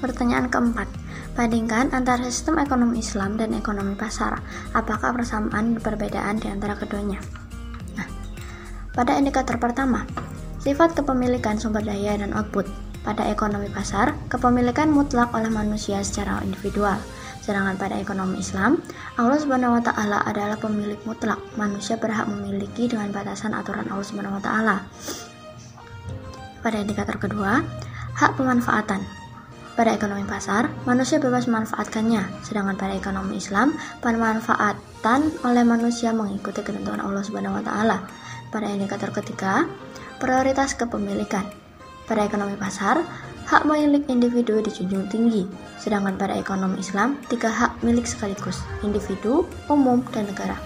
Pertanyaan keempat, bandingkan antara sistem ekonomi Islam dan ekonomi pasar. Apakah persamaan dan perbedaan di antara keduanya? Nah, pada indikator pertama, sifat kepemilikan sumber daya dan output. Pada ekonomi pasar, kepemilikan mutlak oleh manusia secara individual. Sedangkan pada ekonomi Islam, Allah Subhanahu wa taala adalah pemilik mutlak. Manusia berhak memiliki dengan batasan aturan Allah Subhanahu wa taala. Pada indikator kedua, hak pemanfaatan. Pada ekonomi pasar, manusia bebas memanfaatkannya, sedangkan pada ekonomi Islam, pemanfaatan oleh manusia mengikuti ketentuan Allah Subhanahu wa taala. Pada indikator ketiga, prioritas kepemilikan. Pada ekonomi pasar, hak milik individu dijunjung tinggi, sedangkan pada ekonomi Islam, tiga hak milik sekaligus, individu, umum, dan negara.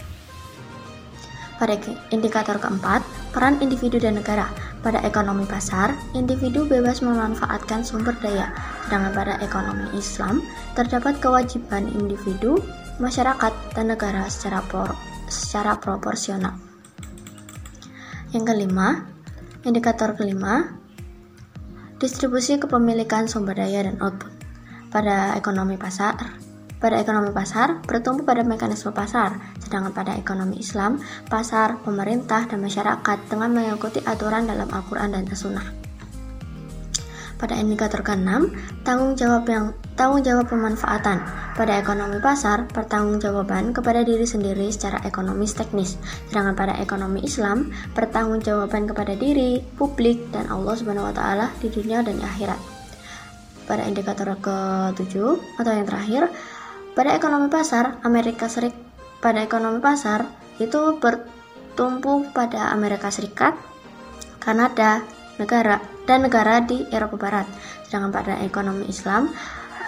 Pada indikator keempat, peran individu dan negara. Pada ekonomi pasar, individu bebas memanfaatkan sumber daya, sedangkan pada ekonomi Islam terdapat kewajiban individu, masyarakat, dan negara secara, por secara proporsional. Yang kelima, indikator kelima, distribusi kepemilikan sumber daya dan output. Pada ekonomi pasar, pada ekonomi pasar bertumpu pada mekanisme pasar, sedangkan pada ekonomi Islam, pasar, pemerintah, dan masyarakat dengan mengikuti aturan dalam Al-Quran dan As-Sunnah. Pada indikator ke-6, tanggung jawab yang tanggung jawab pemanfaatan. Pada ekonomi pasar, pertanggungjawaban kepada diri sendiri secara ekonomis teknis. Sedangkan pada ekonomi Islam, pertanggungjawaban kepada diri, publik, dan Allah Subhanahu wa taala di dunia dan di akhirat. Pada indikator ke-7 atau yang terakhir, pada ekonomi pasar, Amerika Serikat pada ekonomi pasar itu bertumpu pada Amerika Serikat, Kanada, negara dan negara di Eropa Barat. Sedangkan pada ekonomi Islam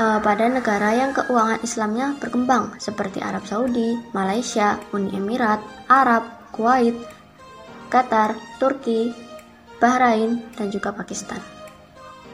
eh, pada negara yang keuangan Islamnya berkembang seperti Arab Saudi, Malaysia, Uni Emirat, Arab, Kuwait, Qatar, Turki, Bahrain, dan juga Pakistan.